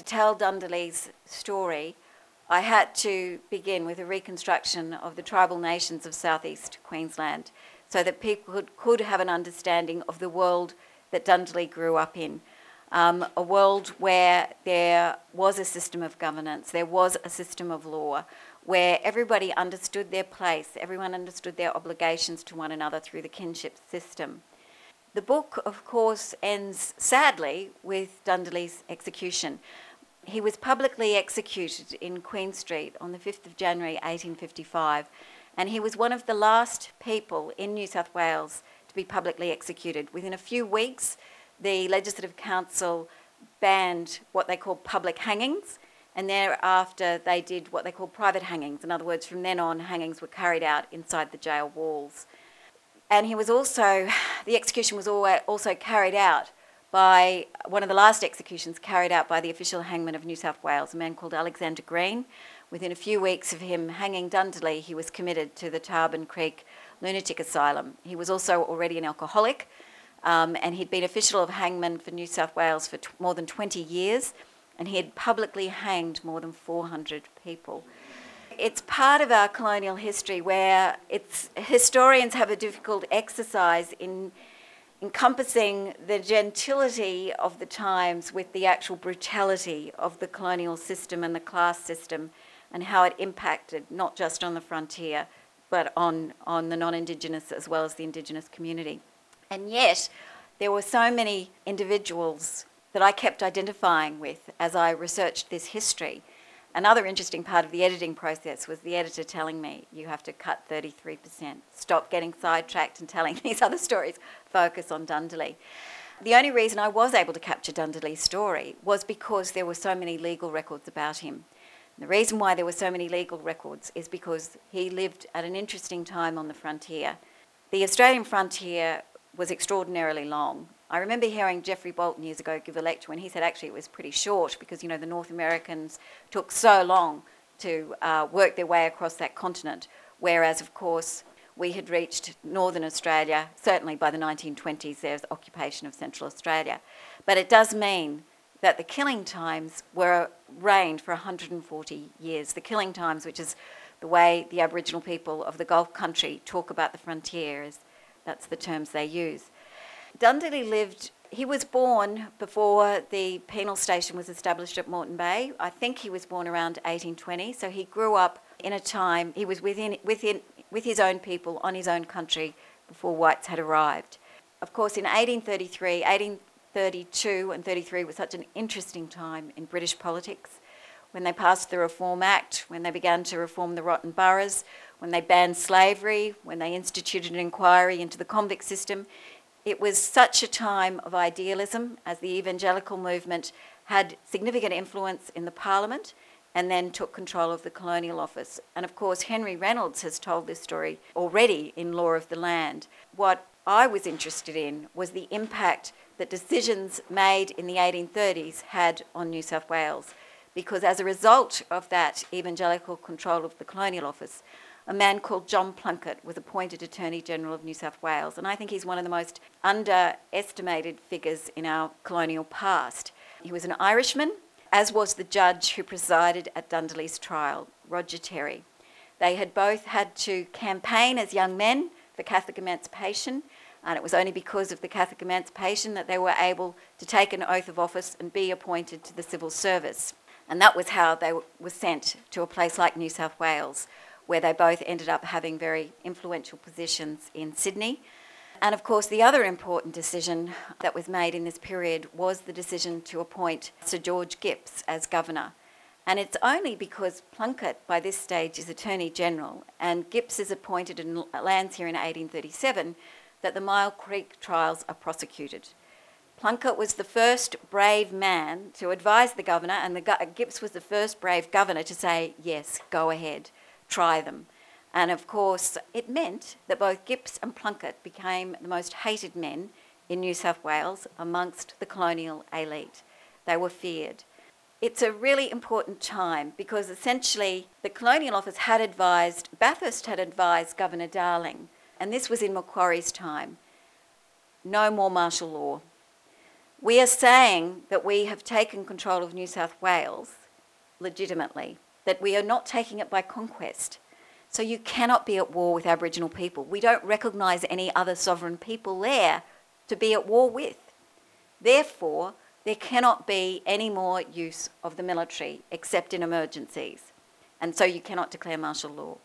to tell Dundalli's story, I had to begin with a reconstruction of the tribal nations of southeast Queensland so that people could, have an understanding of the world that Dundalli grew up in. Um, a world where there was a system of governance, there was a system of law, where everybody understood their place, everyone understood their obligations to one another through the kinship system. The book, of course, ends sadly with Dundalli's execution. He was publicly executed in Queen Street on the 5th of January 1855, and he was one of the last people in New South Wales to be publicly executed. Within a few weeks, the Legislative Council banned what they called public hangings, and thereafter they did what they called private hangings. In other words, from then on, hangings were carried out inside the jail walls. And he was also, the execution was also carried out by one of the last executions carried out by the official hangman of New South Wales, a man called Alexander Green. Within a few weeks of him hanging Dundalli, he was committed to the Tarban Creek Lunatic Asylum. He was also already an alcoholic, um, and he'd been official of hangman for New South Wales for more than 20 years, and he had publicly hanged more than 400 people. It's part of our colonial history where historians have a difficult exercise in encompassing the gentility of the times with the actual brutality of the colonial system and the class system and how it impacted not just on the frontier but on, on the non Indigenous as well as the Indigenous community. And yet, there were so many individuals that I kept identifying with as I researched this history. Another interesting part of the editing process was the editor telling me, you have to cut 33%, stop getting sidetracked and telling these other stories, focus on Dundalli. The only reason I was able to capture Dundalli's story was because there were so many legal records about him. And the reason why there were so many legal records is because he lived at an interesting time on the frontier. The Australian frontier was extraordinarily long. I remember hearing Geoffrey Bolton years ago give a lecture when he said actually it was pretty short because you know the North Americans took so long to uh, work their way across that continent, whereas of course we had reached northern Australia. Certainly by the 1920s there's occupation of Central Australia, but it does mean that the killing times were reigned for 140 years. The killing times, which is the way the Aboriginal people of the Gulf country talk about the frontier, is that's the terms they use. Dundalli lived, he was born before the penal station was established at Moreton Bay. I think he was born around 1820, so he grew up in a time, he was within, within, with his own people on his own country before whites had arrived. Of course, in 1833, 1832 and 33 was such an interesting time in British politics when they passed the Reform Act, when they began to reform the rotten boroughs, when they banned slavery, when they instituted an inquiry into the convict system. It was such a time of idealism as the evangelical movement had significant influence in the parliament and then took control of the colonial office. And of course, Henry Reynolds has told this story already in Law of the Land. What I was interested in was the impact that decisions made in the 1830s had on New South Wales, because as a result of that evangelical control of the colonial office, a man called John Plunkett was appointed Attorney General of New South Wales, and I think he's one of the most underestimated figures in our colonial past. He was an Irishman, as was the judge who presided at Dundalli's trial, Roger Therry. They had both had to campaign as young men for Catholic emancipation, and it was only because of the Catholic emancipation that they were able to take an oath of office and be appointed to the civil service. And that was how they were sent to a place like New South Wales, where they both ended up having very influential positions in Sydney. And of course, the other important decision that was made in this period was the decision to appoint Sir George Gipps as governor. And it's only because Plunkett, by this stage, is Attorney General and Gipps is appointed and lands here in 1837 that the Myall Creek trials are prosecuted. Plunkett was the first brave man to advise the governor, and the, Gipps was the first brave governor to say, yes, go ahead try them. And of course, it meant that both Gipps and Plunkett became the most hated men in New South Wales amongst the colonial elite. They were feared. It's a really important time because essentially the Colonial Office had advised, Bathurst had advised Governor Darling, and this was in Macquarie's time no more martial law. We are saying that we have taken control of New South Wales legitimately, that we are not taking it by conquest. So you cannot be at war with Aboriginal people. We don't recognise any other sovereign people there to be at war with. Therefore, there cannot be any more use of the military except in emergencies. And so you cannot declare martial law.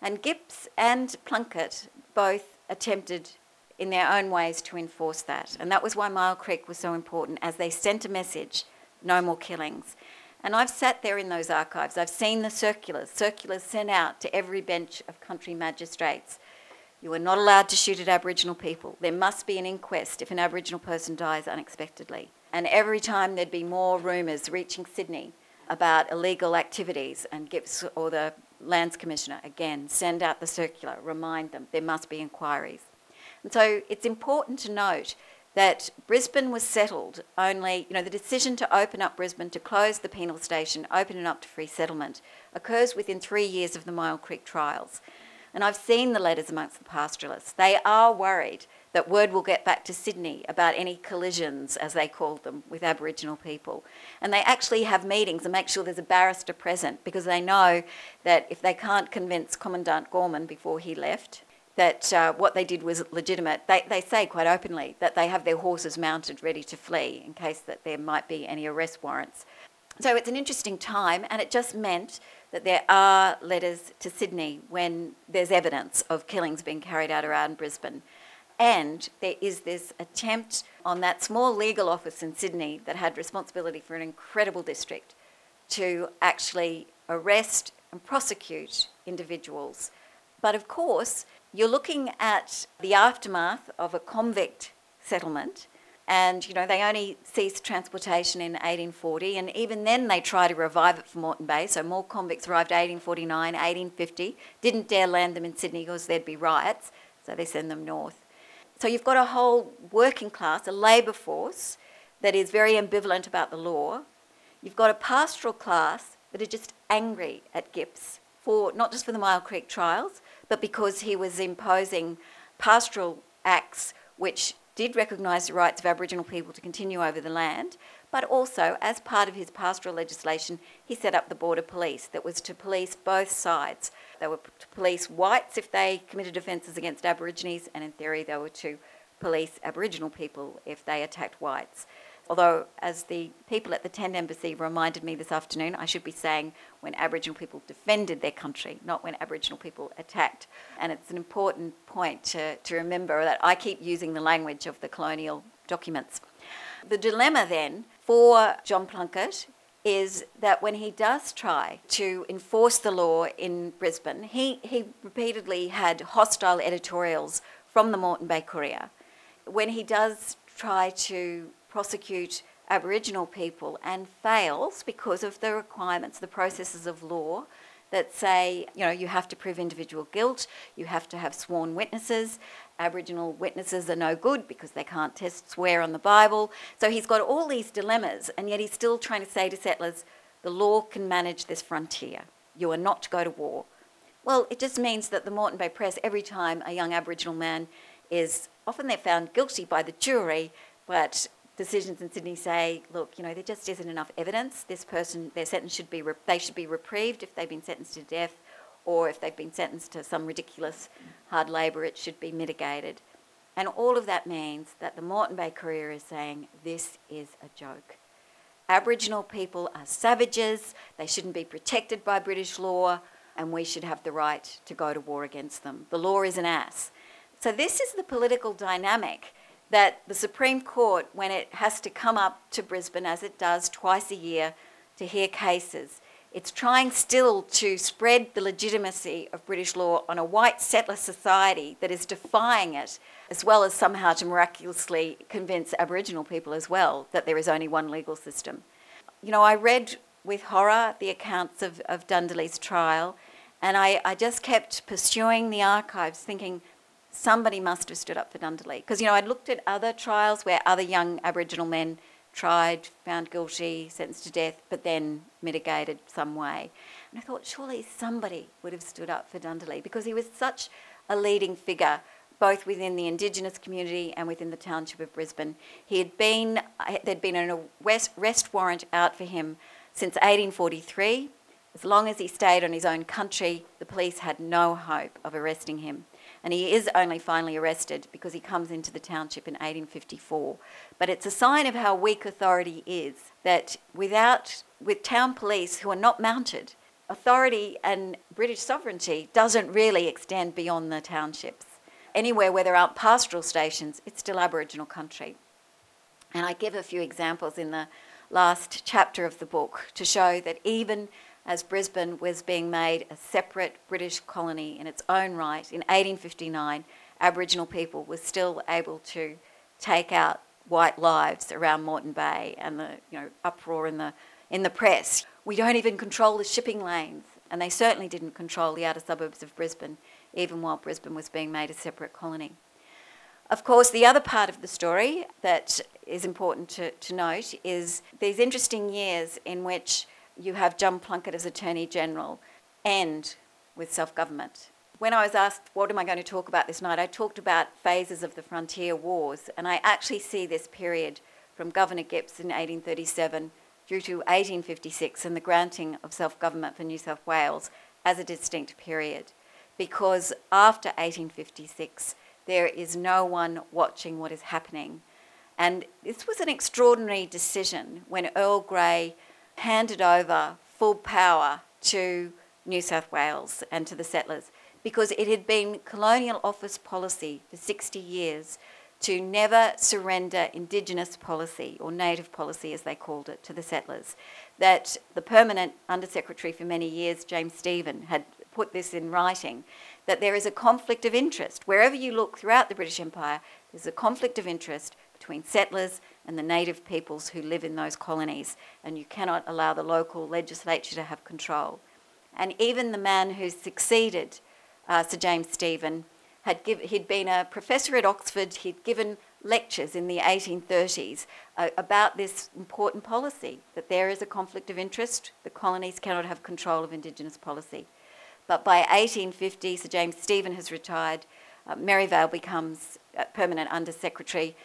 And Gipps and Plunkett both attempted in their own ways to enforce that. And that was why Myall Creek was so important, as they sent a message no more killings. And I've sat there in those archives. I've seen the circulars, circulars sent out to every bench of country magistrates. You are not allowed to shoot at Aboriginal people. There must be an inquest if an Aboriginal person dies unexpectedly. And every time there'd be more rumours reaching Sydney about illegal activities, and Gipps or the Lands Commissioner, again, send out the circular, remind them there must be inquiries. And so it's important to note that Brisbane was settled only, you know, the decision to open up Brisbane, to close the penal station, open it up to free settlement, occurs within three years of the Myall Creek trials. And I've seen the letters amongst the pastoralists. They are worried that word will get back to Sydney about any collisions, as they called them, with Aboriginal people. And they actually have meetings and make sure there's a barrister present because they know that if they can't convince Commandant Gorman before he left, that uh, what they did was legitimate. They, they say quite openly that they have their horses mounted ready to flee in case that there might be any arrest warrants. So it's an interesting time, and it just meant that there are letters to Sydney when there's evidence of killings being carried out around Brisbane. And there is this attempt on that small legal office in Sydney that had responsibility for an incredible district to actually arrest and prosecute individuals. But of course, you're looking at the aftermath of a convict settlement and you know they only ceased transportation in 1840 and even then they try to revive it for moreton bay so more convicts arrived 1849 1850 didn't dare land them in sydney because there'd be riots so they send them north. So you've got a whole working class a labour force that is very ambivalent about the law. You've got a pastoral class that are just angry at gipps for not just for the myall creek trials but because he was imposing pastoral acts which did recognise the rights of Aboriginal people to continue over the land, but also, as part of his pastoral legislation, he set up the Border Police that was to police both sides. They were to police whites if they committed offences against Aborigines, and in theory, they were to police Aboriginal people if they attacked whites. Although, as the people at the Tent Embassy reminded me this afternoon, I should be saying when Aboriginal people defended their country, not when Aboriginal people attacked. And it's an important point to, to remember that I keep using the language of the colonial documents. The dilemma then for John Plunkett is that when he does try to enforce the law in Brisbane, he, he repeatedly had hostile editorials from the Moreton Bay Courier. When he does try to prosecute Aboriginal people and fails because of the requirements, the processes of law that say, you know, you have to prove individual guilt, you have to have sworn witnesses. Aboriginal witnesses are no good because they can't test swear on the Bible. So he's got all these dilemmas, and yet he's still trying to say to settlers, the law can manage this frontier. You are not to go to war. Well, it just means that the Moreton Bay Press, every time a young Aboriginal man is often they're found guilty by the jury, but decisions in Sydney say, look, you know, there just isn't enough evidence. This person, their sentence should be, they should be reprieved if they've been sentenced to death, or if they've been sentenced to some ridiculous hard labour, it should be mitigated. And all of that means that the Moreton Bay Courier is saying this is a joke. Aboriginal people are savages, they shouldn't be protected by British law, and we should have the right to go to war against them. The law is an ass. So, this is the political dynamic that the Supreme Court, when it has to come up to Brisbane, as it does twice a year, to hear cases, it's trying still to spread the legitimacy of British law on a white settler society that is defying it, as well as somehow to miraculously convince Aboriginal people as well that there is only one legal system. You know, I read with horror the accounts of, of Dundalli's trial, and I, I just kept pursuing the archives, thinking, somebody must have stood up for Dundalli. Because, you know, I'd looked at other trials where other young Aboriginal men tried, found guilty, sentenced to death, but then mitigated some way. And I thought, surely somebody would have stood up for Dundalli because he was such a leading figure, both within the Indigenous community and within the township of Brisbane. He had been, there'd been an arrest warrant out for him since 1843. As long as he stayed on his own country, the police had no hope of arresting him. And he is only finally arrested because he comes into the township in 1854. But it's a sign of how weak authority is that without, with town police who are not mounted, authority and British sovereignty doesn't really extend beyond the townships. Anywhere where there aren't pastoral stations, it's still Aboriginal country. And I give a few examples in the last chapter of the book to show that even as Brisbane was being made a separate British colony in its own right in 1859, Aboriginal people were still able to take out white lives around Moreton Bay and the you know, uproar in the, in the press we don't even control the shipping lanes. And they certainly didn't control the outer suburbs of Brisbane, even while Brisbane was being made a separate colony. Of course, the other part of the story that is important to, to note is these interesting years in which you have John Plunkett as Attorney General and with self government. When I was asked, what am I going to talk about this night, I talked about phases of the frontier wars, and I actually see this period from Governor Gipps in 1837 through to 1856 and the granting of self government for New South Wales as a distinct period. Because after 1856, there is no one watching what is happening. And this was an extraordinary decision when Earl Grey handed over full power to New South Wales and to the settlers because it had been colonial office policy for 60 years to never surrender Indigenous policy, or native policy as they called it, to the settlers. That the permanent Undersecretary for many years, James Stephen, had put this in writing that there is a conflict of interest. Wherever you look throughout the British Empire, there's a conflict of interest between settlers and the native peoples who live in those colonies, and you cannot allow the local legislature to have control. And even the man who succeeded uh, Sir James Stephen had give, he'd been a professor at Oxford, he'd given lectures in the 1830s uh, about this important policy that there is a conflict of interest, the colonies cannot have control of Indigenous policy. But by 1850, Sir James Stephen has retired, uh, Merivale becomes permanent Under Secretary,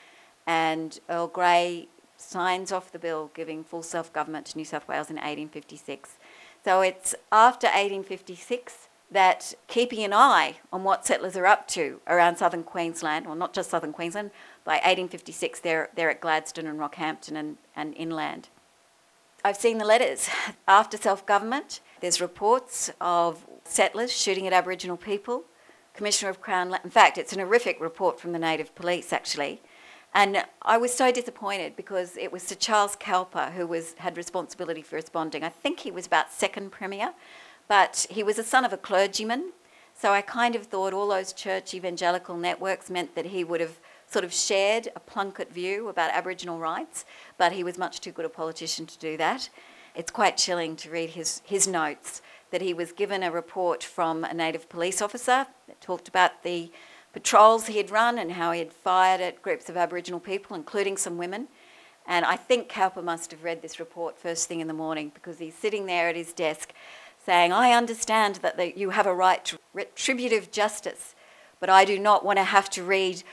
and Earl Grey signs off the bill giving full self government to New South Wales in 1856. So it's after 1856 that keeping an eye on what settlers are up to around southern Queensland, or not just southern Queensland, by 1856 they're, they're at Gladstone and Rockhampton and, and inland. I've seen the letters. After self government, there's reports of settlers shooting at Aboriginal people. Commissioner of Crown, in fact, it's an horrific report from the Native Police actually. And I was so disappointed because it was Sir Charles Cowper who was, had responsibility for responding. I think he was about second Premier but he was a son of a clergyman, so I kind of thought all those church evangelical networks meant that he would have sort of shared a Plunkett view about Aboriginal rights, but he was much too good a politician to do that. It's quite chilling to read his, his notes that he was given a report from a native police officer that talked about the patrols he had run and how he had fired at groups of Aboriginal people, including some women. And I think Cowper must have read this report first thing in the morning because he's sitting there at his desk saying, I understand that the, you have a right to retributive justice, but I do not want to have to read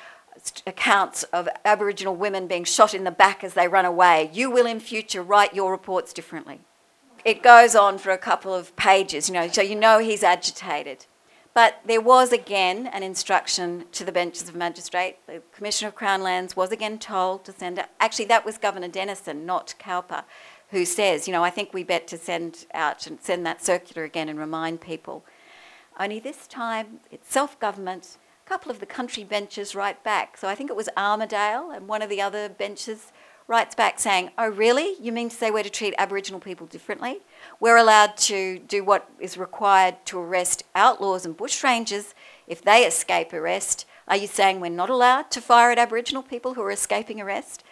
accounts of Aboriginal women being shot in the back as they run away. You will in future write your reports differently. It goes on for a couple of pages, you know, so you know he's agitated. But there was again an instruction to the benches of magistrate. The Commissioner of Crown Lands was again told to send. Out, actually, that was Governor Denison, not Cowper, who says, you know, I think we bet to send out and send that circular again and remind people. Only this time it's self government. A couple of the country benches write back. So I think it was Armidale and one of the other benches writes back saying, Oh, really? You mean to say we're to treat Aboriginal people differently? We're allowed to do what is required to arrest outlaws and bushrangers if they escape arrest. Are you saying we're not allowed to fire at Aboriginal people who are escaping arrest?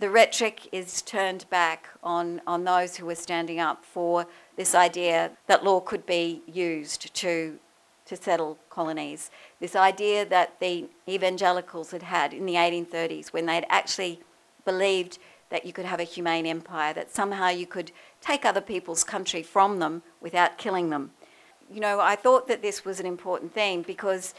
the rhetoric is turned back on, on those who are standing up for this idea that law could be used to, to settle colonies. This idea that the evangelicals had had in the 1830s when they'd actually believed that you could have a humane empire, that somehow you could take other people's country from them without killing them. You know, I thought that this was an important theme because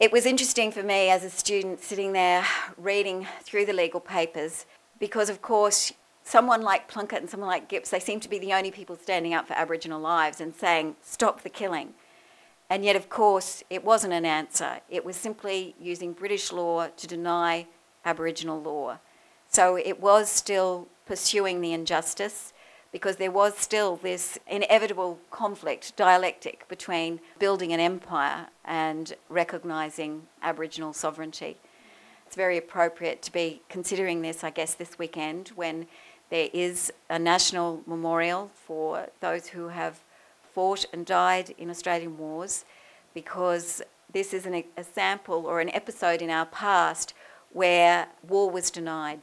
It was interesting for me as a student sitting there reading through the legal papers because, of course, someone like Plunkett and someone like Gipps, they seem to be the only people standing up for Aboriginal lives and saying, stop the killing. And yet, of course, it wasn't an answer. It was simply using British law to deny Aboriginal law. So it was still pursuing the injustice because there was still this inevitable conflict, dialectic between building an empire and recognising Aboriginal sovereignty. It's very appropriate to be considering this, I guess, this weekend when there is a national memorial for those who have fought and died in Australian wars because this is an, a sample or an episode in our past where war was denied.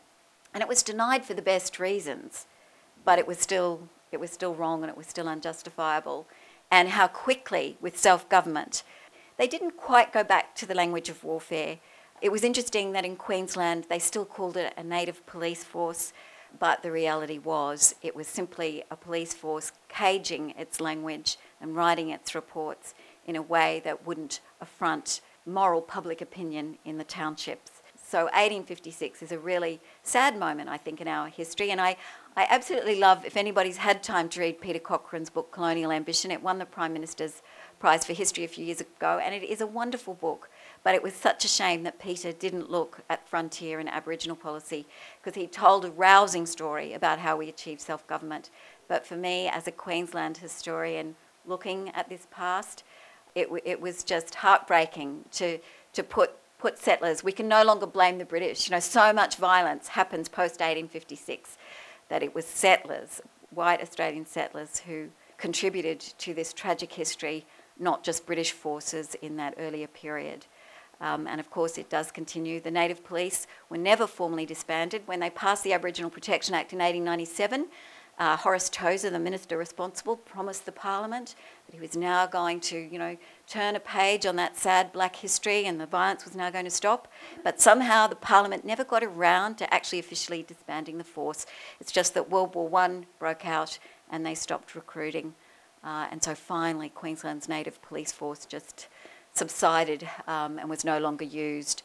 And it was denied for the best reasons but it was still it was still wrong and it was still unjustifiable. And how quickly, with self government, they didn't quite go back to the language of warfare. It was interesting that in Queensland they still called it a native police force, but the reality was it was simply a police force caging its language and writing its reports in a way that wouldn't affront moral public opinion in the townships. So 1856 is a really sad moment, I think, in our history. And I, I absolutely love, if anybody's had time to read Peter Cochrane's book, Colonial Ambition, it won the Prime Minister's Prize for History a few years ago, and it is a wonderful book. But it was such a shame that Peter didn't look at frontier and Aboriginal policy because he told a rousing story about how we achieved self government. But for me, as a Queensland historian looking at this past, it, it was just heartbreaking to, to put, put settlers. We can no longer blame the British. You know, so much violence happens post 1856 that it was settlers, white Australian settlers, who contributed to this tragic history, not just British forces in that earlier period. Um, and of course, it does continue. The Native Police were never formally disbanded. When they passed the Aboriginal Protection Act in 1897, uh, Horace Tozer, the minister responsible, promised the Parliament that he was now going to, you know, turn a page on that sad black history and the violence was now going to stop. But somehow the Parliament never got around to actually officially disbanding the force. It's just that World War One broke out and they stopped recruiting. Uh, and so finally, Queensland's native police force just subsided um, and was no longer used.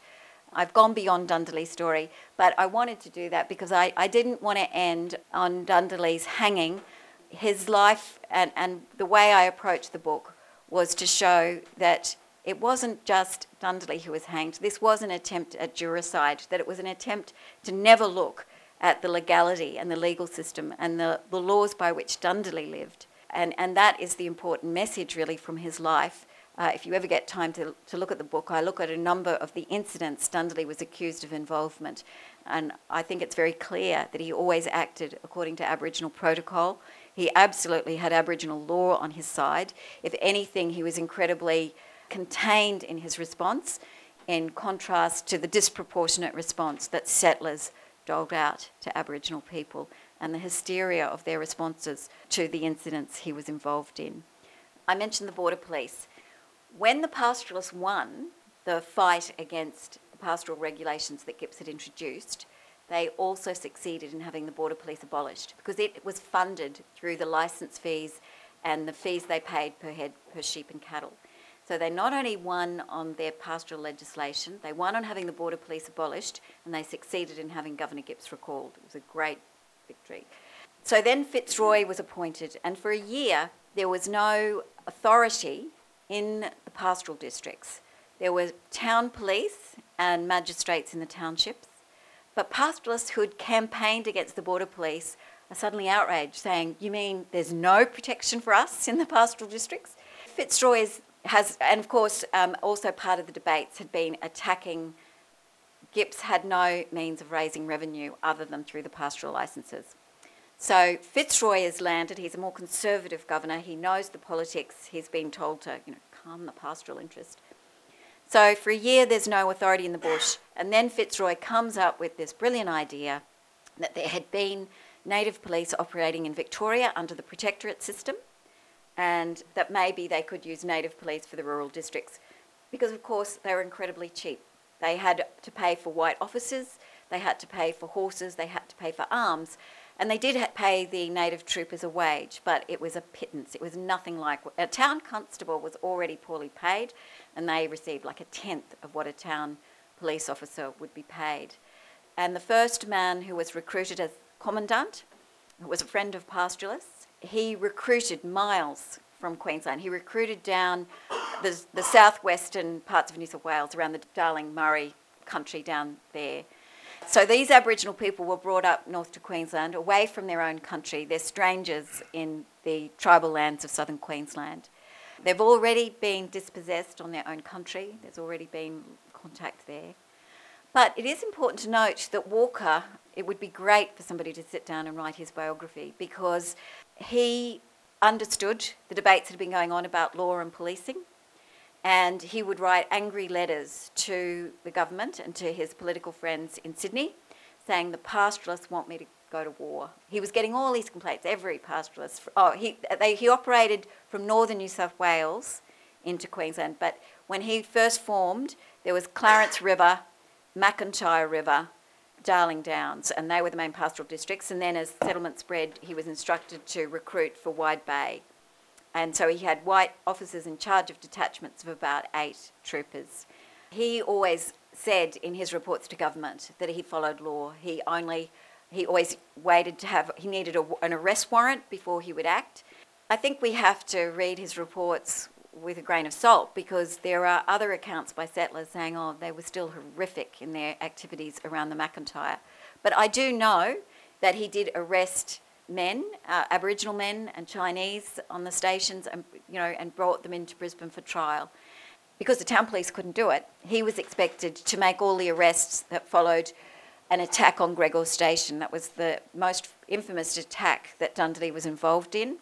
I've gone beyond Dundalli's story, but I wanted to do that because I, I didn't want to end on Dundalli's hanging. His life and, and the way I approached the book was to show that it wasn't just Dundalli who was hanged. This was an attempt at juricide, that it was an attempt to never look at the legality and the legal system and the, the laws by which Dundalli lived. And, and that is the important message, really, from his life. Uh, if you ever get time to, to look at the book, I look at a number of the incidents Dundalli was accused of involvement. And I think it's very clear that he always acted according to Aboriginal protocol. He absolutely had Aboriginal law on his side. If anything, he was incredibly contained in his response, in contrast to the disproportionate response that settlers doled out to Aboriginal people and the hysteria of their responses to the incidents he was involved in. I mentioned the Border Police. When the pastoralists won the fight against the pastoral regulations that Gipps had introduced, they also succeeded in having the Border Police abolished because it was funded through the licence fees and the fees they paid per head per sheep and cattle. So they not only won on their pastoral legislation, they won on having the Border Police abolished, and they succeeded in having Governor Gipps recalled. It was a great victory. So then Fitzroy was appointed, and for a year there was no authority in the pastoral districts. There were town police and magistrates in the townships, but pastoralists who had campaigned against the border police are suddenly outraged, saying, You mean there's no protection for us in the pastoral districts? Fitzroy is, has, and of course, um, also part of the debates had been attacking. Gipps had no means of raising revenue other than through the pastoral licences. So Fitzroy has landed. He's a more conservative governor. He knows the politics. He's been told to, you know, calm the pastoral interest. So for a year, there's no authority in the bush. And then Fitzroy comes up with this brilliant idea that there had been native police operating in Victoria under the protectorate system, and that maybe they could use native police for the rural districts. Because, of course, they were incredibly cheap. They had to pay for white officers, they had to pay for horses, they had to pay for arms. And they did pay the native troopers a wage, but it was a pittance. It was nothing like a town constable was already poorly paid, and they received like a tenth of what a town police officer would be paid. And the first man who was recruited as commandant, who was a friend of pastoralists, he recruited miles from Queensland. He recruited down the, the southwestern parts of New South Wales, around the Darling Murray country down there. So these Aboriginal people were brought up north to Queensland, away from their own country. They're strangers in the tribal lands of southern Queensland. They've already been dispossessed on their own country. There's already been contact there. But it is important to note that Walker, it would be great for somebody to sit down and write his biography because he understood the debates that had been going on about law and policing. And he would write angry letters to the government and to his political friends in Sydney saying, The pastoralists want me to go to war. He was getting all these complaints, every pastoralist. Oh, he, they, he operated from northern New South Wales into Queensland. But when he first formed, there was Clarence River, McIntyre River, Darling Downs, and they were the main pastoral districts. And then as settlement spread, he was instructed to recruit for Wide Bay. And so he had white officers in charge of detachments of about eight troopers. He always said in his reports to government that he followed law. He only, he always waited to have, he needed a, an arrest warrant before he would act. I think we have to read his reports with a grain of salt because there are other accounts by settlers saying, oh, they were still horrific in their activities around the McIntyre. But I do know that he did arrest men, uh, Aboriginal men and Chinese on the stations, and you know, and brought them into Brisbane for trial. Because the town police couldn't do it, he was expected to make all the arrests that followed an attack on Gregor Station. That was the most infamous attack that Dundee was involved in.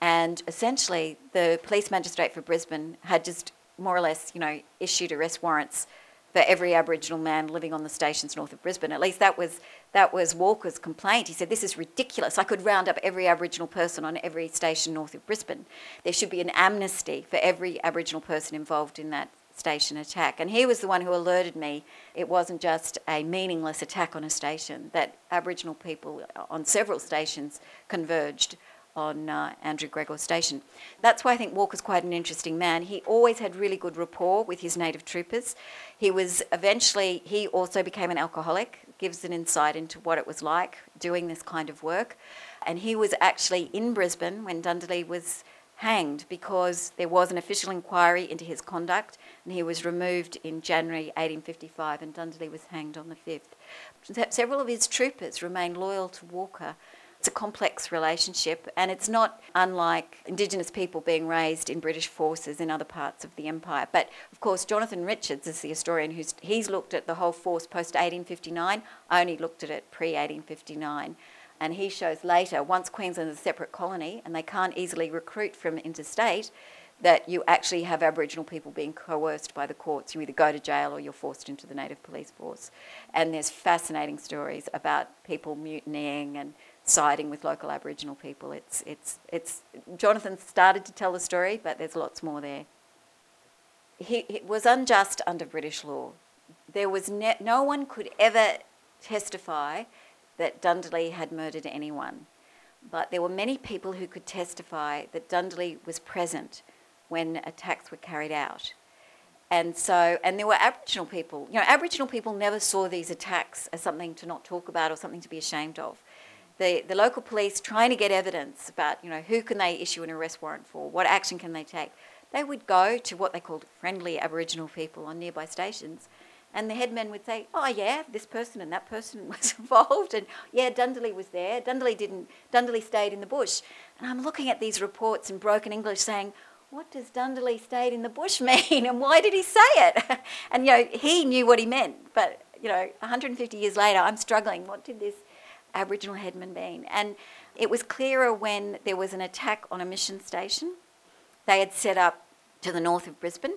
And essentially, the police magistrate for Brisbane had just more or less, you know, issued arrest warrants for every Aboriginal man living on the stations north of Brisbane. At least that was that was Walker's complaint. He said, "This is ridiculous. I could round up every Aboriginal person on every station north of Brisbane. There should be an amnesty for every Aboriginal person involved in that station attack." And he was the one who alerted me it wasn't just a meaningless attack on a station; that Aboriginal people on several stations converged on uh, Andrew Gregor Station. That's why I think Walker's quite an interesting man. He always had really good rapport with his native troopers. He was eventually, he also became an alcoholic, gives an insight into what it was like doing this kind of work. And he was actually in Brisbane when Dundee was hanged because there was an official inquiry into his conduct and he was removed in January 1855 and Dundee was hanged on the 5th. Several of his troopers remained loyal to Walker it's a complex relationship, and it's not unlike Indigenous people being raised in British forces in other parts of the empire. But of course, Jonathan Richards is the historian who's he's looked at the whole force post 1859. I only looked at it pre 1859. And he shows later, once Queensland is a separate colony and they can't easily recruit from interstate, that you actually have Aboriginal people being coerced by the courts. You either go to jail or you're forced into the native police force. And there's fascinating stories about people mutinying and siding with local Aboriginal people. It's, it's, it's, Jonathan started to tell the story, but there's lots more there. He, was unjust under British law. There was ne- no one could ever testify that Dundee had murdered anyone, but there were many people who could testify that Dundee was present when attacks were carried out. And so, and there were Aboriginal people. You know, Aboriginal people never saw these attacks as something to not talk about or something to be ashamed of the, the local police trying to get evidence about, you know, who can they issue an arrest warrant for, what action can they take, they would go to what they called friendly Aboriginal people on nearby stations. And the headmen would say, oh yeah, this person and that person was involved, and yeah, Dundee was there. Dundee didn't. Dundee stayed in the bush. And I'm looking at these reports in broken English, saying, what does Dundee stayed in the bush mean, and why did he say it? and you know, he knew what he meant, but you know, 150 years later, I'm struggling. What did this Aboriginal headman been? And it was clearer when there was an attack on a mission station. They had set up to the north of Brisbane,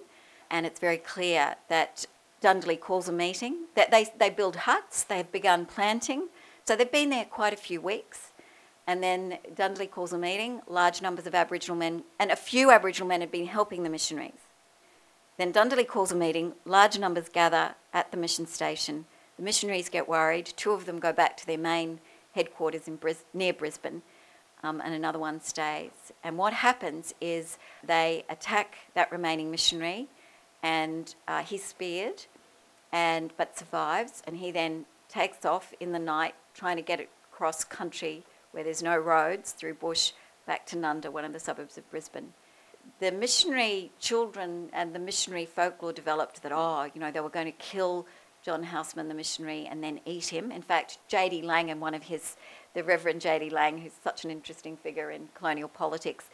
and it's very clear that Dundee calls a meeting, that they, they build huts, they have begun planting. So they've been there quite a few weeks. And then Dundee calls a meeting, large numbers of Aboriginal men, and a few Aboriginal men had been helping the missionaries. Then Dundee calls a meeting, large numbers gather at the mission station, the missionaries get worried. Two of them go back to their main headquarters in Bris- near Brisbane, um, and another one stays. And what happens is they attack that remaining missionary, and uh, he's speared, and but survives, and he then takes off in the night trying to get across country where there's no roads through bush back to Nunda, one of the suburbs of Brisbane. The missionary children and the missionary folklore developed that, oh, you know, they were going to kill John Houseman, the missionary, and then eat him. In fact, J.D. Lang and one of his, the Reverend J.D. Lang, who's such an interesting figure in colonial politics,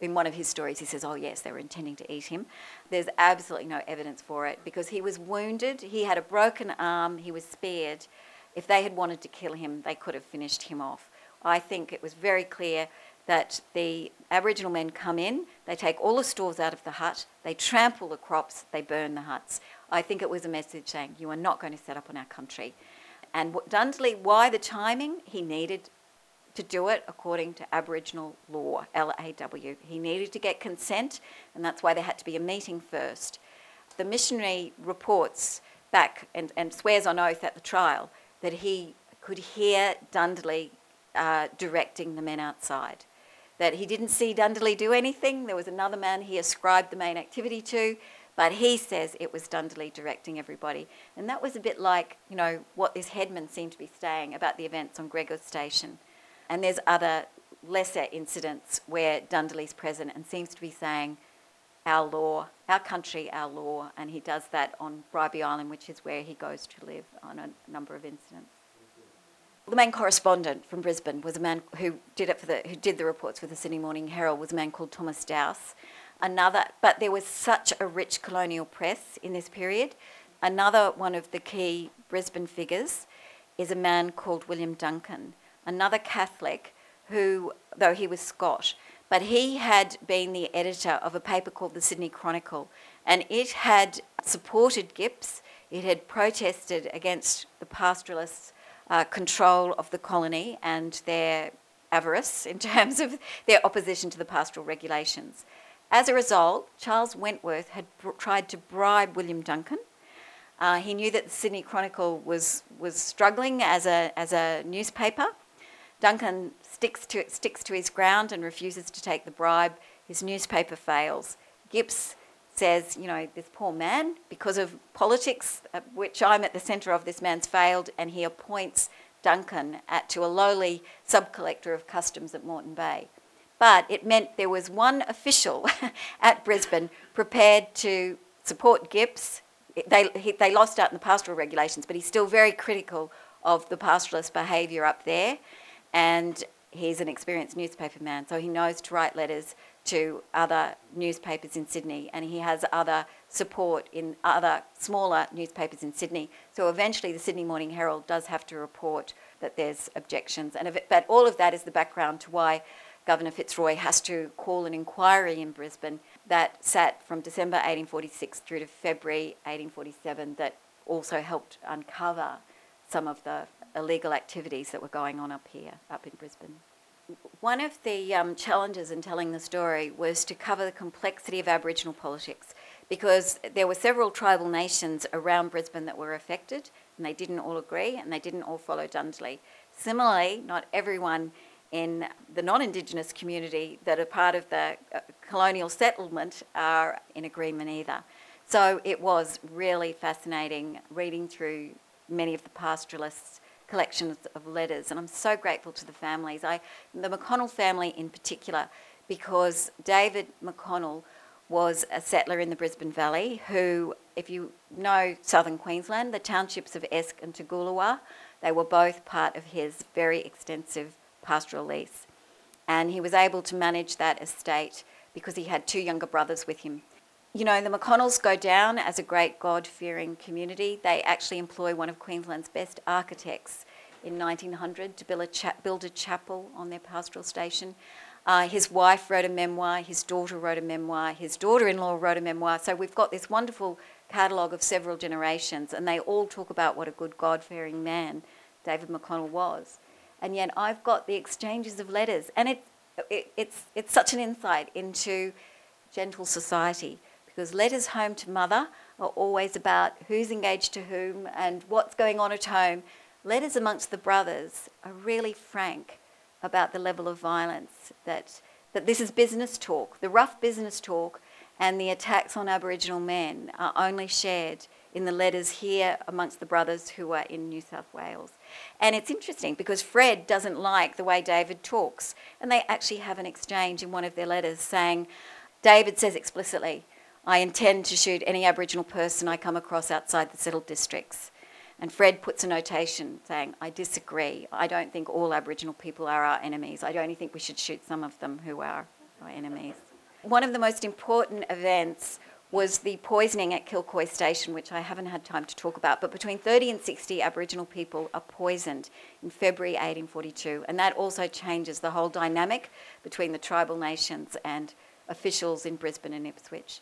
in one of his stories, he says, Oh, yes, they were intending to eat him. There's absolutely no evidence for it because he was wounded, he had a broken arm, he was spared. If they had wanted to kill him, they could have finished him off. I think it was very clear that the Aboriginal men come in, they take all the stores out of the hut, they trample the crops, they burn the huts. I think it was a message saying, You are not going to set up on our country. And Dundalli, why the timing? He needed to do it according to Aboriginal law, LAW. He needed to get consent, and that's why there had to be a meeting first. The missionary reports back and, and swears on oath at the trial that he could hear Dundalli uh, directing the men outside. That he didn't see Dundalli do anything. There was another man he ascribed the main activity to, but he says it was Dundalli directing everybody. And that was a bit like, you know, what this headman seemed to be saying about the events on Gregor's Station. And there's other lesser incidents where Dundalli's present and seems to be saying, our law, our country, our law, and he does that on Bribie Island, which is where he goes to live on a number of incidents. The main correspondent from Brisbane was a man who did it for the who did the reports for the Sydney Morning Herald was a man called Thomas Dowse. Another, but there was such a rich colonial press in this period. Another one of the key Brisbane figures is a man called William Duncan, another Catholic who, though he was Scotch, but he had been the editor of a paper called the Sydney Chronicle, and it had supported Gipps. It had protested against the pastoralists' uh, control of the colony and their avarice in terms of their opposition to the pastoral regulations. As a result, Charles Wentworth had tried to bribe William Duncan. Uh, he knew that the Sydney Chronicle was, was struggling as a, as a newspaper. Duncan sticks to, sticks to his ground and refuses to take the bribe. His newspaper fails. Gipps says, you know, this poor man, because of politics, uh, which I'm at the centre of, this man's failed, and he appoints Duncan at, to a lowly sub collector of customs at Moreton Bay. But it meant there was one official at Brisbane prepared to support Gipps. They, he, they lost out in the pastoral regulations, but he's still very critical of the pastoralist behaviour up there. And he's an experienced newspaper man, so he knows to write letters to other newspapers in Sydney, and he has other support in other smaller newspapers in Sydney. So eventually, the Sydney Morning Herald does have to report that there's objections, and but all of that is the background to why Governor Fitzroy has to call an inquiry in Brisbane that sat from December 1846 through to February 1847 that also helped uncover some of the illegal activities that were going on up here, up in Brisbane. One of the um, challenges in telling the story was to cover the complexity of Aboriginal politics because there were several tribal nations around Brisbane that were affected and they didn't all agree and they didn't all follow Dundalli. Similarly, not everyone in the non Indigenous community that are part of the uh, colonial settlement are in agreement either. So it was really fascinating reading through many of the pastoralists' collections of letters, and I'm so grateful to the families. I, the McConnell family in particular, because David McConnell was a settler in the Brisbane Valley who, if you know southern Queensland, the townships of Esk and Toogoolawah, they were both part of his very extensive pastoral lease. And he was able to manage that estate because he had two younger brothers with him. You know, the McConnells go down as a great God fearing community. They actually employ one of Queensland's best architects in 1900 to build a, cha- build a chapel on their pastoral station. Uh, his wife wrote a memoir, his daughter wrote a memoir, his daughter in law wrote a memoir. So we've got this wonderful catalogue of several generations, and they all talk about what a good God fearing man David McConnell was and yet I've got the exchanges of letters, and it, it, it's it's such an insight into gentle society because letters home to mother are always about who's engaged to whom and what's going on at home. letters amongst the brothers are really frank about the level of violence that, that this is business talk. The rough business talk and the attacks on Aboriginal men are only shared in the letters here amongst the brothers who are in New South Wales. And it's interesting because Fred doesn't like the way David talks, and they actually have an exchange in one of their letters saying, David says explicitly, I intend to shoot any Aboriginal person I come across outside the settled districts. And Fred puts a notation saying, I disagree. I don't think all Aboriginal people are our enemies. I only think we should shoot some of them who are our enemies. One of the most important events was the poisoning at Kilcoy Station, which I haven't had time to talk about. But between 30 and 60 Aboriginal people are poisoned in February 1842, and that also changes the whole dynamic between the tribal nations and officials in Brisbane and Ipswich.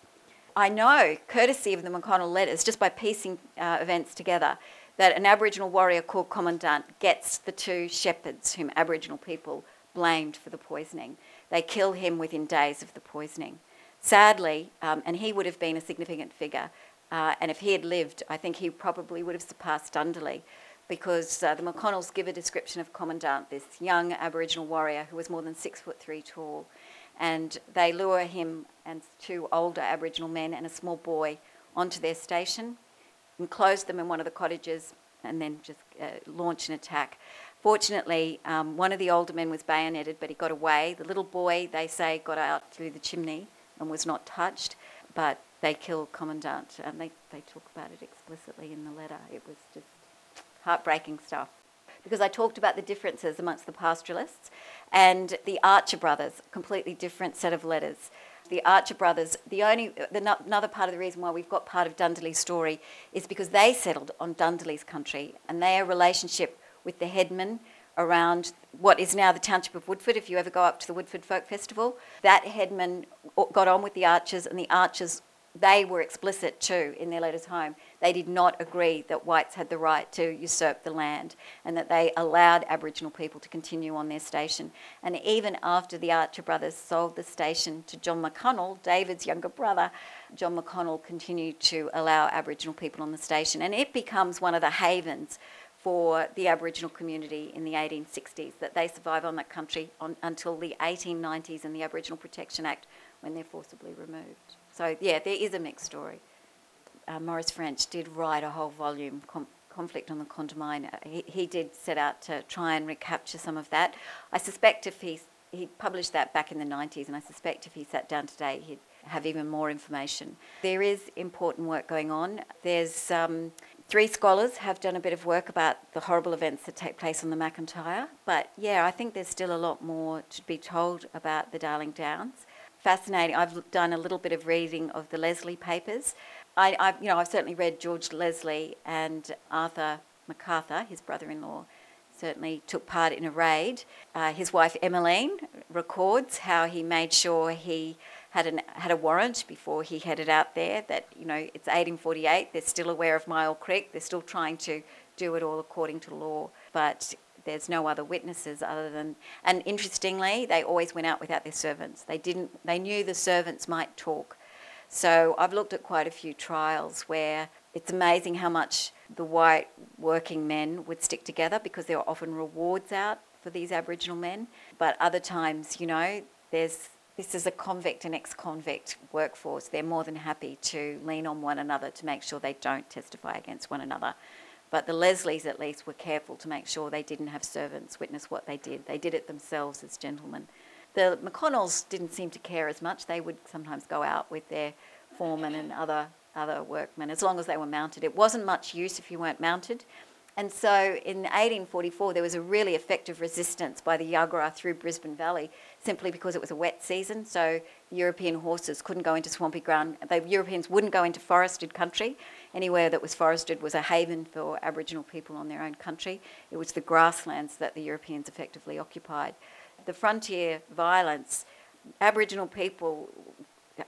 I know, courtesy of the McConnell letters, just by piecing uh, events together, that an Aboriginal warrior called Commandant gets the two shepherds whom Aboriginal people blamed for the poisoning. They kill him within days of the poisoning. Sadly, um, and he would have been a significant figure, uh, and if he had lived, I think he probably would have surpassed Dundalli because uh, the McConnells give a description of Commandant, this young Aboriginal warrior who was more than six foot three tall, and they lure him and two older Aboriginal men and a small boy onto their station, enclose them in one of the cottages, and then just uh, launch an attack. Fortunately, um, one of the older men was bayoneted, but he got away. The little boy, they say, got out through the chimney and was not touched, but they killed Commandant, and they, they talk about it explicitly in the letter. It was just heartbreaking stuff. Because I talked about the differences amongst the pastoralists and the Archer brothers, completely different set of letters. The Archer brothers, the only, the, another part of the reason why we've got part of Dundalli's story is because they settled on Dundalli's country and their relationship with the headman around what is now the township of Woodford. If you ever go up to the Woodford Folk Festival, that headman got on with the Archers, and the Archers, they were explicit too in their letters home. They did not agree that whites had the right to usurp the land and that they allowed Aboriginal people to continue on their station. And even after the Archer brothers sold the station to John McConnell, David's younger brother, John McConnell continued to allow Aboriginal people on the station. And it becomes one of the havens for the Aboriginal community in the 1860s, that they survive on that country on, until the 1890s and the Aboriginal Protection Act when they're forcibly removed. So, yeah, there is a mixed story. Uh, Maurice French did write a whole volume, Com- Conflict on the Condamine. Uh, he, he did set out to try and recapture some of that. I suspect if he, he published that back in the 90s, and I suspect if he sat down today, he'd have even more information. There is important work going on. There's um, Three scholars have done a bit of work about the horrible events that take place on the McIntyre, but yeah, I think there's still a lot more to be told about the Darling Downs. Fascinating. I've done a little bit of reading of the Leslie papers. I, I've, you know, I've certainly read George Leslie and Arthur MacArthur, his brother-in-law, certainly took part in a raid. Uh, his wife Emmeline records how he made sure he had an had a warrant before he headed out there. That you know it's 1848. They're still aware of Myall Creek. They're still trying to do it all according to law, but there's no other witnesses other than. And interestingly, they always went out without their servants. They didn't. They knew the servants might talk. So I've looked at quite a few trials where it's amazing how much the white working men would stick together because there were often rewards out for these Aboriginal men. But other times, you know, there's this is a convict and ex convict workforce. They're more than happy to lean on one another to make sure they don't testify against one another. But the Leslies, at least, were careful to make sure they didn't have servants witness what they did. They did it themselves as gentlemen. The McConnells didn't seem to care as much. They would sometimes go out with their foremen and other, other workmen as long as they were mounted. It wasn't much use if you weren't mounted. And so in 1844, there was a really effective resistance by the Yagara through Brisbane Valley simply because it was a wet season. So European horses couldn't go into swampy ground. The Europeans wouldn't go into forested country. Anywhere that was forested was a haven for Aboriginal people on their own country. It was the grasslands that the Europeans effectively occupied. The frontier violence, Aboriginal people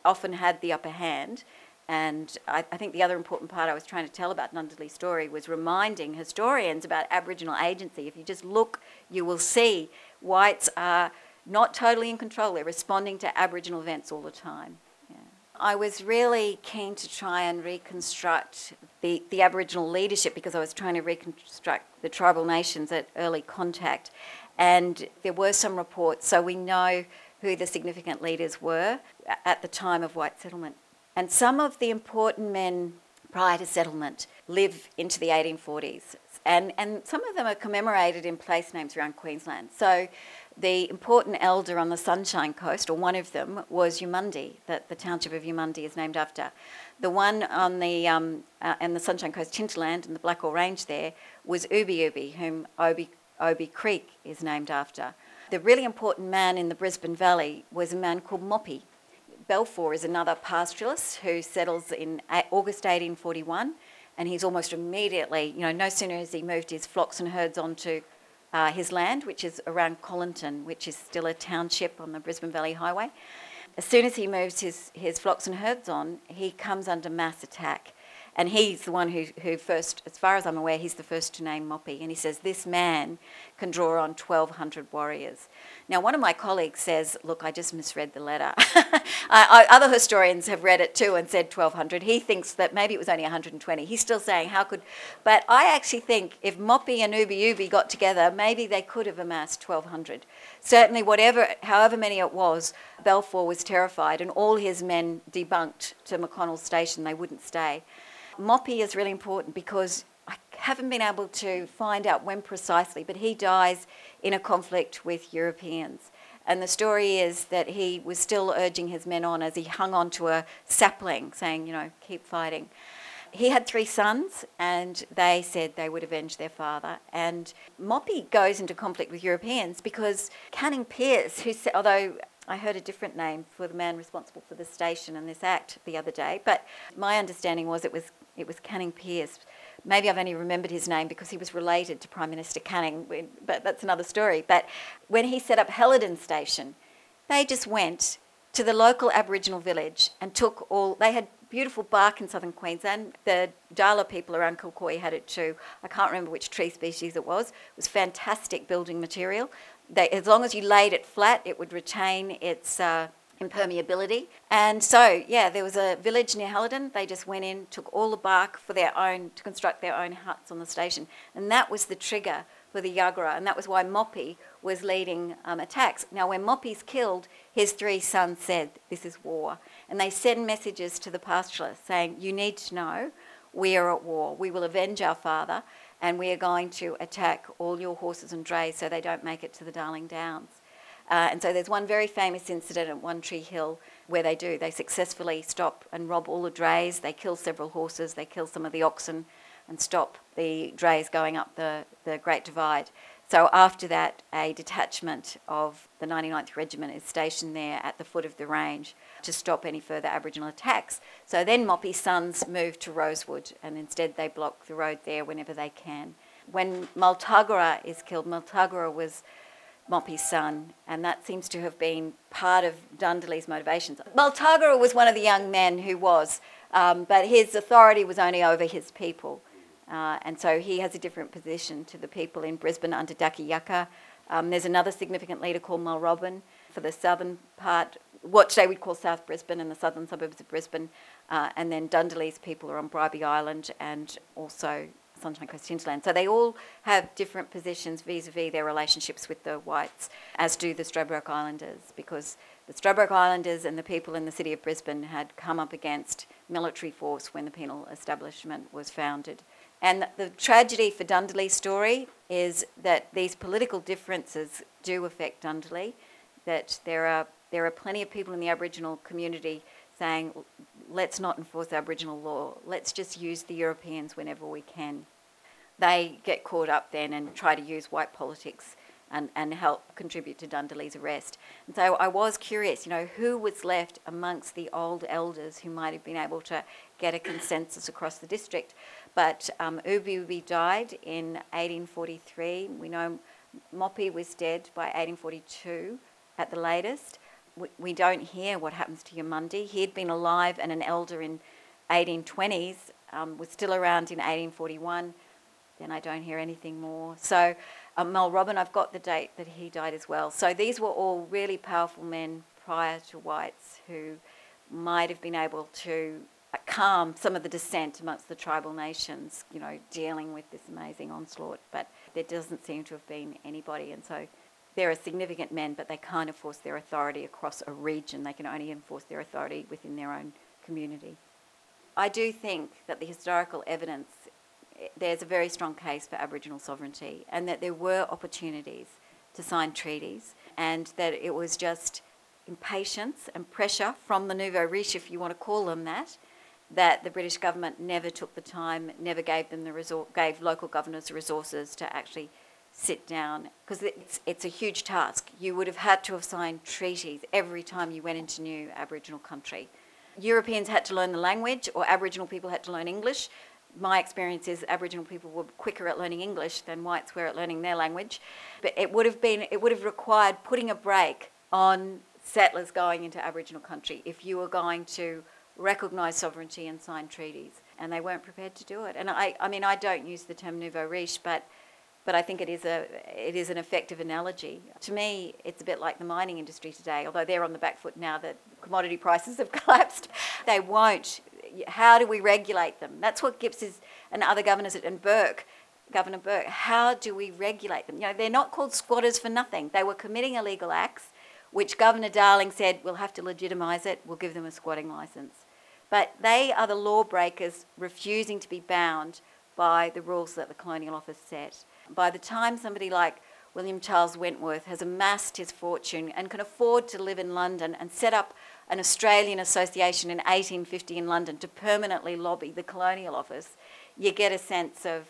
often had the upper hand and I, I, think the other important part I was trying to tell about Dundalli's story was reminding historians about Aboriginal agency. If you just look, you will see whites are uh, not totally in control. They're responding to Aboriginal events all the time. Yeah. I was really keen to try and reconstruct the, the Aboriginal leadership because I was trying to reconstruct the tribal nations at early contact. And there were some reports, so we know who the significant leaders were at the time of white settlement. And some of the important men prior to settlement live into the 1840s. And, and some of them are commemorated in place names around Queensland. So the important elder on the Sunshine Coast, or one of them, was Eumundi, that the township of Eumundi is named after. The one on the, um, uh, the Sunshine Coast hinterland and the Blackall Range there was Ubi Ubi, whom Obi, Obi Creek is named after. The really important man in the Brisbane Valley was a man called Moppy. Balfour is another pastoralist who settles in August 1841, and he's almost immediately, you know, no sooner has he moved his flocks and herds onto uh, his land, which is around Colinton, which is still a township on the Brisbane Valley Highway. As soon as he moves his, his flocks and herds on, he comes under mass attack. And he's the one who, who first, as far as I'm aware, he's the first to name Moppy. And he says, This man can draw on 1,200 warriors. Now, one of my colleagues says, Look, I just misread the letter. I, I, other historians have read it too and said 1,200. He thinks that maybe it was only 120. He's still saying, How could. But I actually think if Moppy and Ubi Ubi got together, maybe they could have amassed 1,200. Certainly, whatever, however many it was, Balfour was terrified, and all his men debunked to McConnell's Station. They wouldn't stay. Moppy is really important because I haven't been able to find out when precisely, but he dies in a conflict with Europeans. And the story is that he was still urging his men on as he hung on to a sapling, saying, you know, keep fighting. He had three sons, and they said they would avenge their father. And Moppy goes into conflict with Europeans because Canning Pierce, who, although I heard a different name for the man responsible for the station and this act the other day, but my understanding was it was it was Canning Pearce. Maybe I've only remembered his name because he was related to Prime Minister Canning, but that's another story. But when he set up Helidon Station, they just went to the local Aboriginal village and took all, they had beautiful bark in southern Queensland. The Dalla people around Kilcoy had it too. I can't remember which tree species it was. It was fantastic building material. They, as long as you laid it flat, it would retain its uh, impermeability. And so, yeah, there was a village near Helidon. They just went in, took all the bark for their own, to construct their own huts on the station. And that was the trigger for the Yagara. And that was why Moppy was leading um, attacks. Now, when Moppy's killed, his three sons said, This is war. And they send messages to the pastoralists saying, You need to know we are at war. We will avenge our father and we are going to attack all your horses and drays so they don't make it to the Darling Downs. Uh, and so there's one very famous incident at One Tree Hill where they do. They successfully stop and rob all the drays. They kill several horses. They kill some of the oxen and stop the drays going up the, the Great Divide. So after that, a detachment of the 99th Regiment is stationed there at the foot of the range to stop any further Aboriginal attacks. So then Moppy's sons move to Rosewood and instead they block the road there whenever they can. When Multuggerah is killed, Multuggerah was Moppy's son, and that seems to have been part of Dundalli's motivations. Multuggerah was one of the young men who was, um, but his authority was only over his people. Uh, and so he has a different position to the people in Brisbane under Daki Yaka. Um, there's another significant leader called Mulrobin for the southern part, what today we'd call South Brisbane and the southern suburbs of Brisbane. Uh, and then Dundalli's people are on Bribie Island and also Sunshine Coast hinterland. So they all have different positions vis-a-vis their relationships with the whites, as do the Stradbroke Islanders, because the Stradbroke Islanders and the people in the city of Brisbane had come up against military force when the penal establishment was founded. And the tragedy for Dundalli's story is that these political differences do affect Dundalli, that there are, there are plenty of people in the Aboriginal community saying, let's not enforce Aboriginal law, let's just use the Europeans whenever we can. They get caught up then and try to use white politics and, and help contribute to Dundalli's arrest. And so I was curious, you know, who was left amongst the old elders who might have been able to get a consensus across the district. But um, Ubi Ubi died in 1843. We know Moppy was dead by 1842 at the latest we, don't hear what happens to Eumundi. He had been alive and an elder in 1820s, um, was still around in 1841. Then I don't hear anything more. So um, Mulrobin, I've got the date that he died as well. So these were all really powerful men prior to whites who might have been able to calm some of the dissent amongst the tribal nations, you know, dealing with this amazing onslaught. But there doesn't seem to have been anybody, and so there are significant men, but they can't enforce their authority across a region. They can only enforce their authority within their own community. I do think that the historical evidence, there's a very strong case for Aboriginal sovereignty, and that there were opportunities to sign treaties, and that it was just impatience and pressure from the nouveau riche, if you want to call them that, that the British government never took the time, never gave them the resor- gave local governors the resources to actually sit down because it's, it's a huge task. You would have had to have signed treaties every time you went into new Aboriginal country. Europeans had to learn the language, or Aboriginal people had to learn English. My experience is Aboriginal people were quicker at learning English than whites were at learning their language. But it would have been, it would have required putting a brake on settlers going into Aboriginal country if you were going to recognise sovereignty and sign treaties. And they weren't prepared to do it. And I, I mean, I don't use the term nouveau riche, but but I think it is a it is an effective analogy. To me, it's a bit like the mining industry today. Although they're on the back foot now that commodity prices have collapsed, they won't. How do we regulate them? That's what Gipps is and other governors and Bourke, Governor Bourke. How do we regulate them? You know, they're not called squatters for nothing. They were committing illegal acts, which Governor Darling said we'll have to legitimise it. We'll give them a squatting licence. But they are the lawbreakers refusing to be bound by the rules that the Colonial Office set. By the time somebody like William Charles Wentworth has amassed his fortune and can afford to live in London and set up an Australian association in 1850 in London to permanently lobby the Colonial Office, you get a sense of,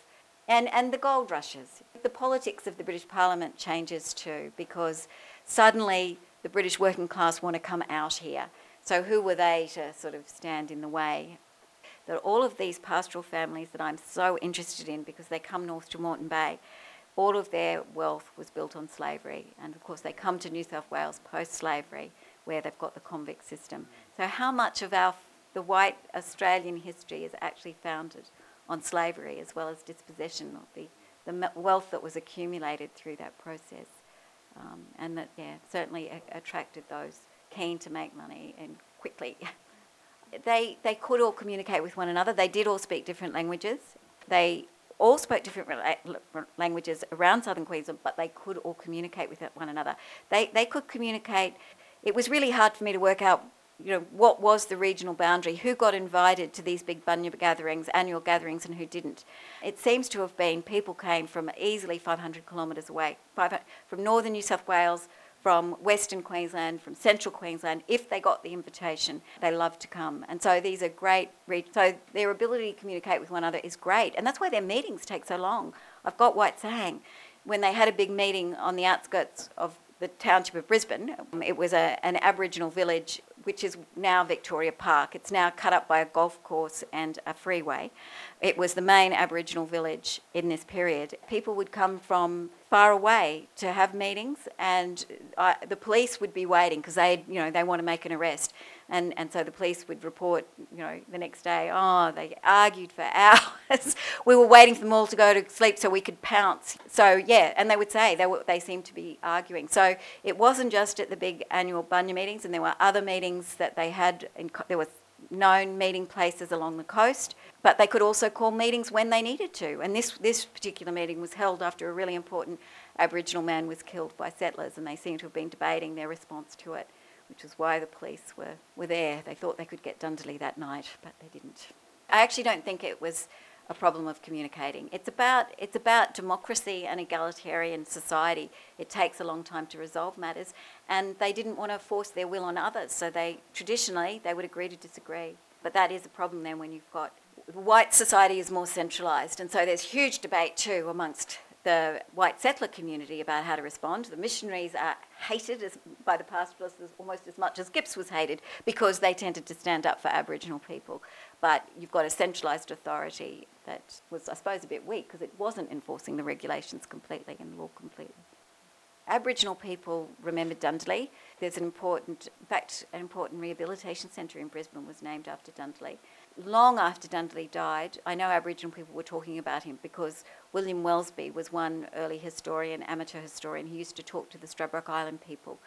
and, and the gold rushes. The politics of the British Parliament changes too because suddenly the British working class want to come out here. So who were they to sort of stand in the way? That all of these pastoral families that I'm so interested in because they come north to Moreton Bay, all of their wealth was built on slavery. And of course, they come to New South Wales post slavery where they've got the convict system. So, how much of our the white Australian history is actually founded on slavery as well as dispossession of the, the wealth that was accumulated through that process? Um, and that, yeah, certainly attracted those keen to make money and quickly. they, they could all communicate with one another. They did all speak different languages. They all spoke different languages around southern Queensland, but they could all communicate with one another. They, they could communicate. It was really hard for me to work out, you know, what was the regional boundary, who got invited to these big bunya gatherings, annual gatherings, and who didn't. It seems to have been people came from easily 500 kilometres away, from northern New South Wales, from Western Queensland, from Central Queensland, if they got the invitation, they love to come. And so these are great, so their ability to communicate with one another is great. And that's why their meetings take so long. I've got White saying, when they had a big meeting on the outskirts of the township of Brisbane, um, it was a, an Aboriginal village which is now Victoria Park. It's now cut up by a golf course and a freeway. It was the main Aboriginal village in this period. People would come from far away to have meetings, and I, the police would be waiting because they, you know, they want to make an arrest, and and so the police would report, you know, the next day. Oh, they argued for hours. we were waiting for them all to go to sleep so we could pounce. So yeah, and they would say they were they seemed to be arguing. So it wasn't just at the big annual Bunya meetings, and there were other meetings that they had. In, there were known meeting places along the coast, but they could also call meetings when they needed to. And this, this particular meeting was held after a really important Aboriginal man was killed by settlers, and they seem to have been debating their response to it, which is why the police were, were there. They thought they could get Dundalli that night, but they didn't. I actually don't think it was a problem of communicating. It's about, it's about democracy and egalitarian society. It takes a long time to resolve matters, and they didn't want to force their will on others, so they traditionally they would agree to disagree. But that is a problem then when you've got white society is more centralised, and so there's huge debate too amongst the white settler community about how to respond. The missionaries are hated as, by the pastoralists almost as much as Gipps was hated because they tended to stand up for Aboriginal people. But you've got a centralised authority that was, I suppose, a bit weak because it wasn't enforcing the regulations completely and law completely. Aboriginal people remember Dundalli. There's an important, in fact, an important rehabilitation centre in Brisbane was named after Dundalli long after Dundalli died, I know Aboriginal people were talking about him because William Welsby was one early historian, amateur historian, who used to talk to the Stradbroke Island people.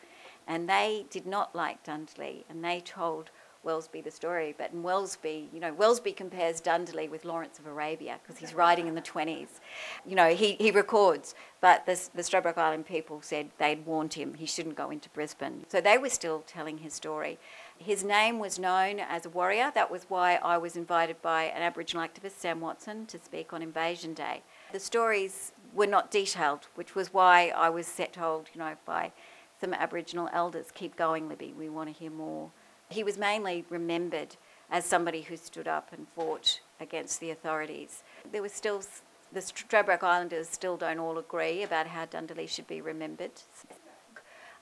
And they did not like Dundalli, and they told Welsby the story, but in Welsby, you know, Welsby compares Dundalli with Lawrence of Arabia because he's writing in the 20s. You know, he, he records, but the, the Stradbroke Island people said they'd warned him he shouldn't go into Brisbane. So they were still telling his story. His name was known as a warrior. That was why I was invited by an Aboriginal activist, Sam Watson, to speak on Invasion Day. The stories were not detailed, which was why I was set told, you know, by some Aboriginal elders, keep going, Libby, we want to hear more. He was mainly remembered as somebody who stood up and fought against the authorities. There was still, the Stradbroke Islanders still don't all agree about how Dundalli should be remembered.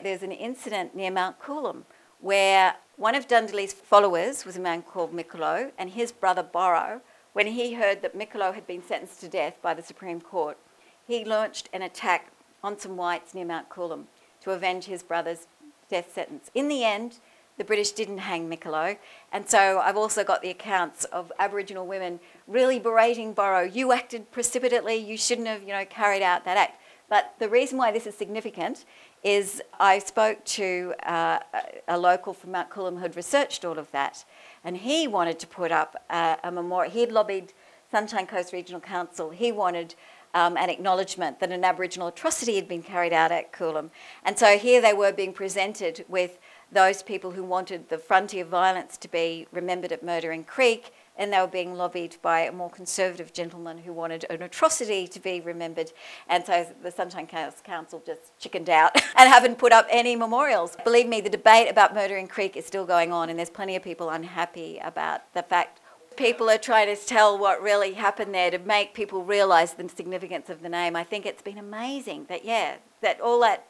There's an incident near Mount Coolum where one of Dundalli's followers was a man called Miccolo, and his brother Borrow, when he heard that Miccolo had been sentenced to death by the Supreme Court, he launched an attack on some whites near Mount Coolum to avenge his brother's death sentence. In the end, the British didn't hang Miccolo, and so I've also got the accounts of Aboriginal women really berating Borrow. You acted precipitately. You shouldn't have, you know, carried out that act. But the reason why this is significant is I spoke to uh, a local from Mount Coolum who had researched all of that, and he wanted to put up a, a memorial. He'd lobbied Sunshine Coast Regional Council. He wanted um, an acknowledgement that an Aboriginal atrocity had been carried out at Coolum. And so here they were being presented with those people who wanted the frontier violence to be remembered at Murdering Creek and they were being lobbied by a more conservative gentleman who wanted an atrocity to be remembered. And so the Sunshine Council just chickened out and haven't put up any memorials. Believe me, the debate about Murdering Creek is still going on, and there's plenty of people unhappy about the fact people are trying to tell what really happened there to make people realise the significance of the name. I think it's been amazing that, yeah, that all that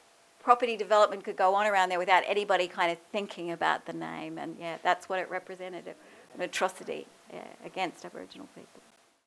property development could go on around there without anybody kind of thinking about the name. And yeah, that's what it represented an atrocity yeah, against Aboriginal people.